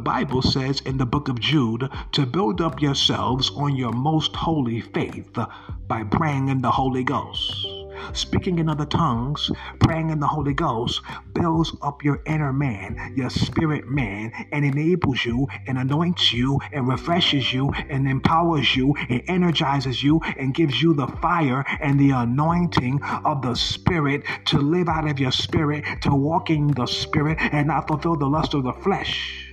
The Bible says in the book of Jude to build up yourselves on your most holy faith by praying in the Holy Ghost. Speaking in other tongues, praying in the Holy Ghost builds up your inner man, your spirit man, and enables you and anoints you and refreshes you and empowers you and energizes you and gives you the fire and the anointing of the Spirit to live out of your spirit, to walk in the Spirit and not fulfill the lust of the flesh.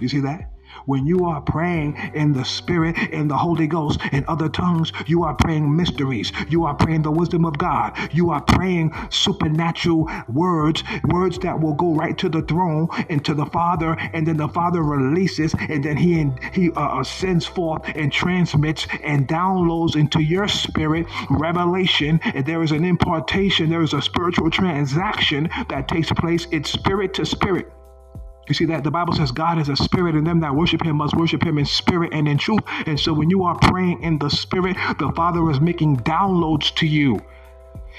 You see that? When you are praying in the Spirit, in the Holy Ghost, in other tongues, you are praying mysteries. You are praying the wisdom of God. You are praying supernatural words, words that will go right to the throne and to the Father, and then the Father releases, and then He He uh, uh, sends forth and transmits and downloads into your spirit revelation. And there is an impartation. There is a spiritual transaction that takes place. It's spirit to spirit. You see that the Bible says God is a spirit, and them that worship him must worship him in spirit and in truth. And so when you are praying in the spirit, the Father is making downloads to you.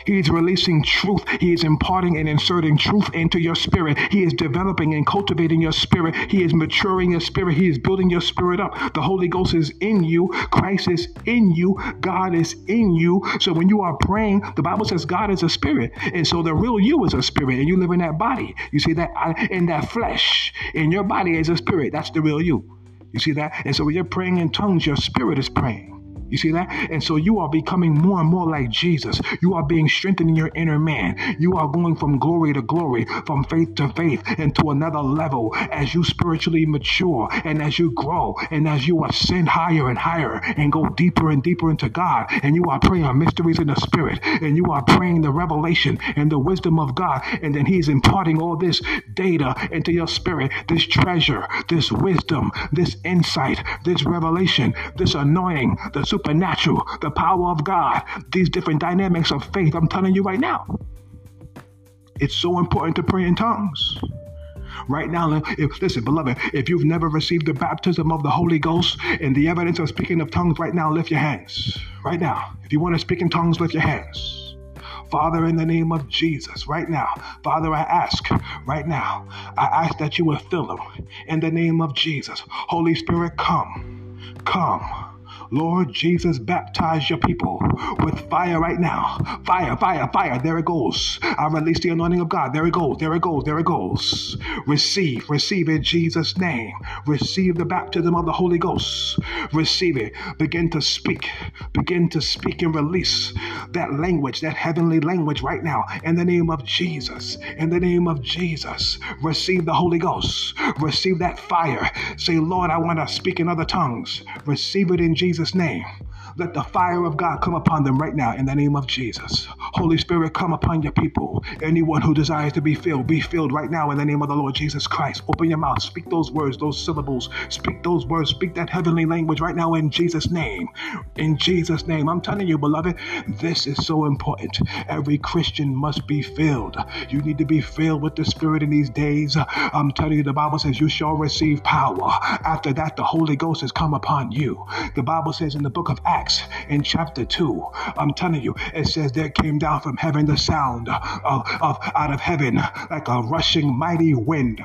He is releasing truth. He is imparting and inserting truth into your spirit. He is developing and cultivating your spirit. He is maturing your spirit. He is building your spirit up. The Holy Ghost is in you. Christ is in you. God is in you. So when you are praying, the Bible says God is a spirit. And so the real you is a spirit, and you live in that body. You see that in that flesh, in your body is a spirit. That's the real you. You see that? And so when you're praying in tongues, your spirit is praying. You see that? And so you are becoming more and more like Jesus. You are being strengthened in your inner man. You are going from glory to glory, from faith to faith, and to another level as you spiritually mature and as you grow and as you ascend higher and higher and go deeper and deeper into God. And you are praying mysteries in the spirit and you are praying the revelation and the wisdom of God. And then He's imparting all this data into your spirit, this treasure, this wisdom, this insight, this revelation, this anointing, the supernatural, the power of God, these different dynamics of faith. I'm telling you right now. It's so important to pray in tongues. Right now, if, listen, beloved, if you've never received the baptism of the Holy Ghost and the evidence of speaking of tongues, right now, lift your hands. Right now, if you want to speak in tongues, lift your hands. Father, in the name of Jesus, right now, Father, I ask right now, I ask that you will fill them in the name of Jesus. Holy Spirit, come, come. Lord Jesus, baptize your people with fire right now. Fire, fire, fire. There it goes. I release the anointing of God. There it goes. There it goes. There it goes. Receive, receive in Jesus' name. Receive the baptism of the Holy Ghost. Receive it. Begin to speak. Begin to speak and release that language, that heavenly language right now. In the name of Jesus. In the name of Jesus. Receive the Holy Ghost. Receive that fire. Say, Lord, I want to speak in other tongues. Receive it in Jesus. Jesus' name. Let the fire of God come upon them right now in the name of Jesus. Holy Spirit, come upon your people. Anyone who desires to be filled, be filled right now in the name of the Lord Jesus Christ. Open your mouth, speak those words, those syllables, speak those words, speak that heavenly language right now in Jesus' name. In Jesus' name. I'm telling you, beloved, this is so important. Every Christian must be filled. You need to be filled with the Spirit in these days. I'm telling you, the Bible says you shall receive power. After that, the Holy Ghost has come upon you. The Bible says in the book of Acts, Acts in chapter 2. I'm telling you, it says there came down from heaven the sound of, of out of heaven like a rushing mighty wind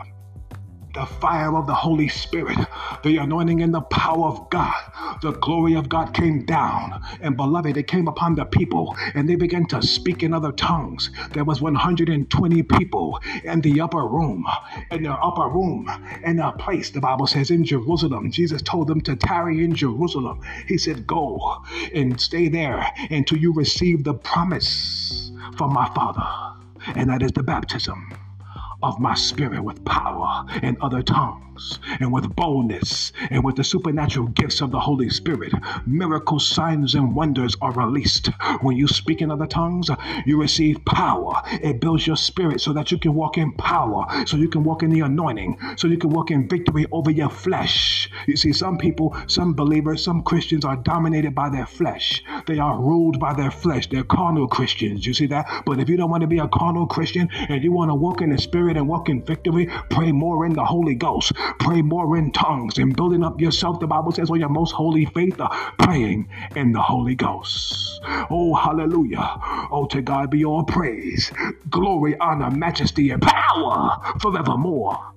the fire of the Holy Spirit, the anointing and the power of God, the glory of God came down. And beloved, it came upon the people, and they began to speak in other tongues. There was 120 people in the upper room, in the upper room, in a place, the Bible says, in Jerusalem. Jesus told them to tarry in Jerusalem. He said, Go and stay there until you receive the promise from my Father, and that is the baptism of my spirit with power and other tongues and with boldness and with the supernatural gifts of the Holy Spirit. Miracles, signs, and wonders are released. When you speak in other tongues, you receive power. It builds your spirit so that you can walk in power, so you can walk in the anointing, so you can walk in victory over your flesh. You see, some people, some believers, some Christians are dominated by their flesh. They are ruled by their flesh. They're carnal Christians. You see that? But if you don't want to be a carnal Christian and you want to walk in the spirit, and walk in victory, pray more in the Holy Ghost, pray more in tongues, and building up yourself. The Bible says, on your most holy faith, uh, praying in the Holy Ghost. Oh, hallelujah. Oh, to God be all praise, glory, honor, majesty, and power forevermore.